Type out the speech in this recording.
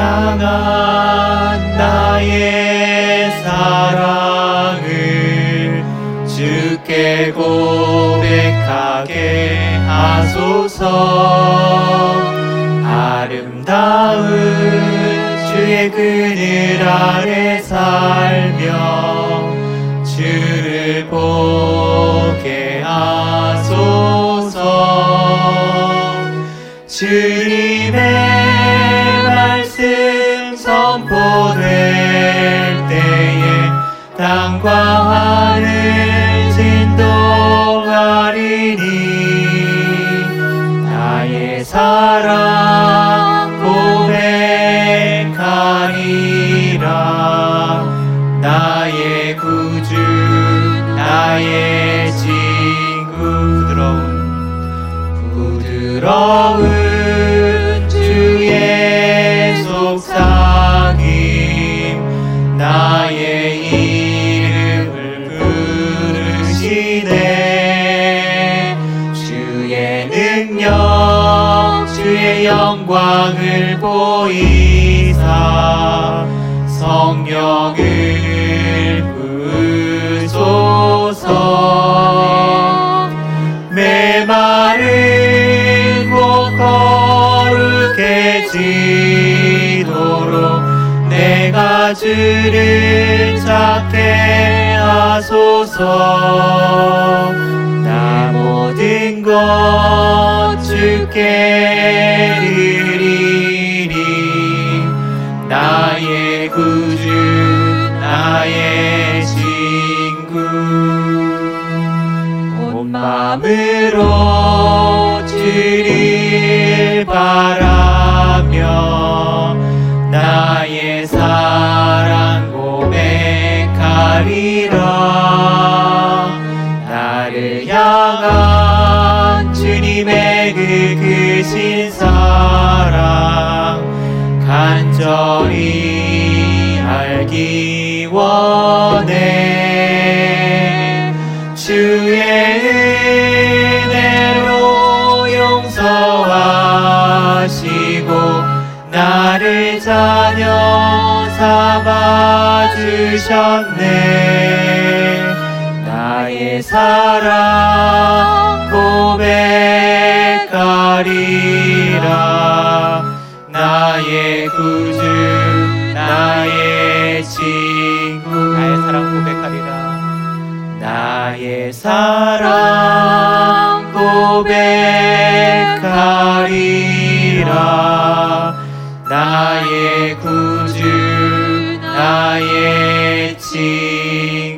향한 나의 사랑을 주께 고백하게 하소서. 아름다운 주의 그늘 아래 살며 주를 보게 하소서. 주님의 말씀 선포될 때에 땅과 하늘 진동하리니 능력 주의 영광을 보이사 성령을 부소서 메마른 목 거룩해 지도록 내가 주를 찾게 하소서. 나 모든 것 주께 드리리 나의 구주 나의 친구. 온 마음으로 주를 바라며 나의 사랑 고백하리라 간절히 알기 원해. 주의 은혜로 용서하시고 나를 자녀 삼아 주셨네. 나의 사랑 구주 나의 친구. 나의 사랑 고백하리라 나의 사랑 고백하리라. 나의 구주 나의 친구